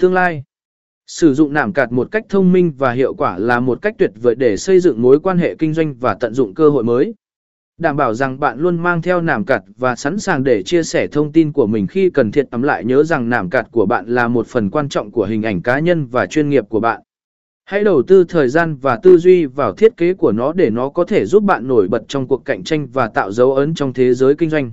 Tương lai Sử dụng nảm cạt một cách thông minh và hiệu quả là một cách tuyệt vời để xây dựng mối quan hệ kinh doanh và tận dụng cơ hội mới. Đảm bảo rằng bạn luôn mang theo nảm cạt và sẵn sàng để chia sẻ thông tin của mình khi cần thiết tắm lại nhớ rằng nảm cạt của bạn là một phần quan trọng của hình ảnh cá nhân và chuyên nghiệp của bạn. Hãy đầu tư thời gian và tư duy vào thiết kế của nó để nó có thể giúp bạn nổi bật trong cuộc cạnh tranh và tạo dấu ấn trong thế giới kinh doanh.